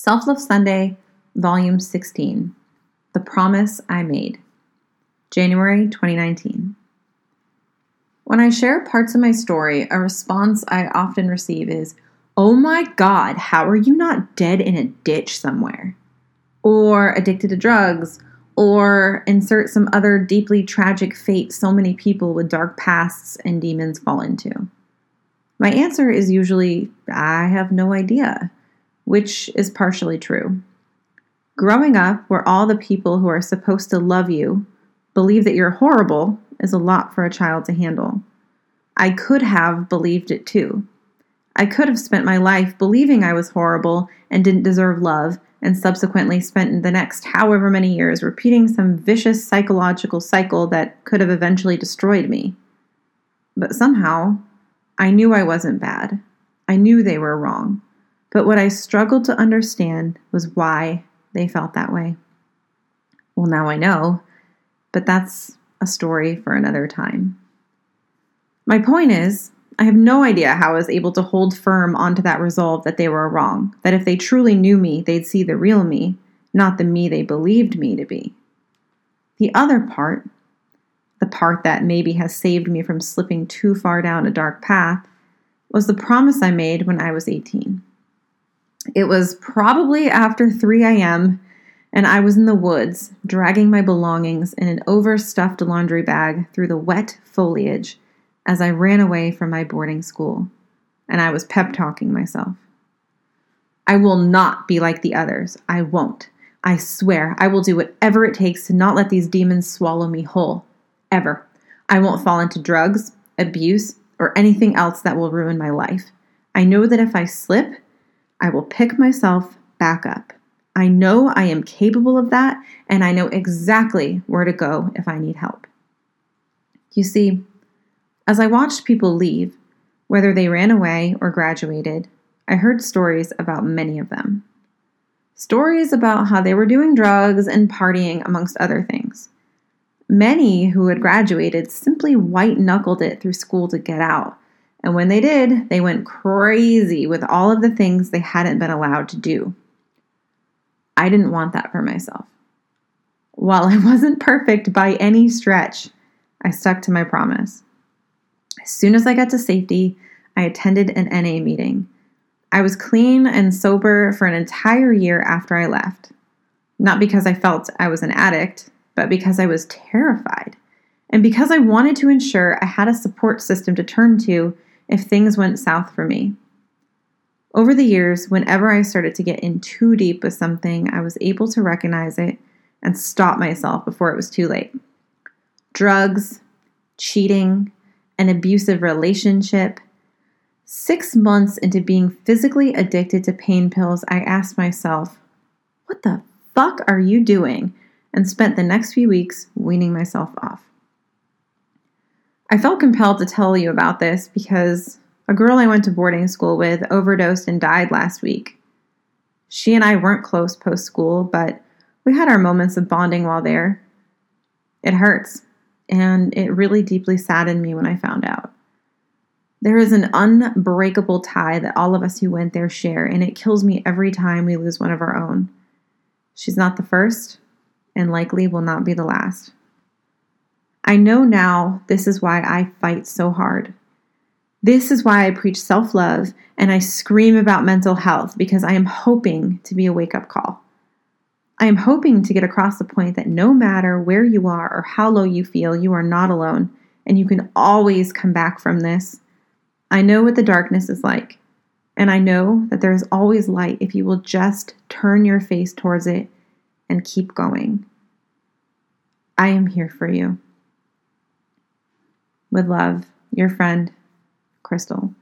Self Love Sunday, Volume 16 The Promise I Made, January 2019. When I share parts of my story, a response I often receive is, Oh my God, how are you not dead in a ditch somewhere? Or addicted to drugs, or insert some other deeply tragic fate so many people with dark pasts and demons fall into. My answer is usually, I have no idea which is partially true. Growing up, where all the people who are supposed to love you believe that you're horrible, is a lot for a child to handle. I could have believed it too. I could have spent my life believing I was horrible and didn't deserve love, and subsequently spent the next however many years repeating some vicious psychological cycle that could have eventually destroyed me. But somehow, I knew I wasn't bad. I knew they were wrong. But what I struggled to understand was why they felt that way. Well, now I know, but that's a story for another time. My point is, I have no idea how I was able to hold firm onto that resolve that they were wrong, that if they truly knew me, they'd see the real me, not the me they believed me to be. The other part, the part that maybe has saved me from slipping too far down a dark path, was the promise I made when I was 18. It was probably after 3 a.m., and I was in the woods, dragging my belongings in an overstuffed laundry bag through the wet foliage as I ran away from my boarding school, and I was pep talking myself. I will not be like the others. I won't. I swear I will do whatever it takes to not let these demons swallow me whole. Ever. I won't fall into drugs, abuse, or anything else that will ruin my life. I know that if I slip, I will pick myself back up. I know I am capable of that, and I know exactly where to go if I need help. You see, as I watched people leave, whether they ran away or graduated, I heard stories about many of them. Stories about how they were doing drugs and partying, amongst other things. Many who had graduated simply white knuckled it through school to get out and when they did, they went crazy with all of the things they hadn't been allowed to do. I didn't want that for myself. While I wasn't perfect by any stretch, I stuck to my promise. As soon as I got to safety, I attended an NA meeting. I was clean and sober for an entire year after I left. Not because I felt I was an addict, but because I was terrified. And because I wanted to ensure I had a support system to turn to if things went south for me. Over the years, whenever I started to get in too deep with something, I was able to recognize it and stop myself before it was too late. Drugs, cheating, an abusive relationship. Six months into being physically addicted to pain pills, I asked myself, What the fuck are you doing? and spent the next few weeks weaning myself off. I felt compelled to tell you about this because a girl I went to boarding school with overdosed and died last week. She and I weren't close post school, but we had our moments of bonding while there. It hurts, and it really deeply saddened me when I found out. There is an unbreakable tie that all of us who went there share, and it kills me every time we lose one of our own. She's not the first, and likely will not be the last. I know now this is why I fight so hard. This is why I preach self love and I scream about mental health because I am hoping to be a wake up call. I am hoping to get across the point that no matter where you are or how low you feel, you are not alone and you can always come back from this. I know what the darkness is like, and I know that there is always light if you will just turn your face towards it and keep going. I am here for you. With love, your friend, Crystal.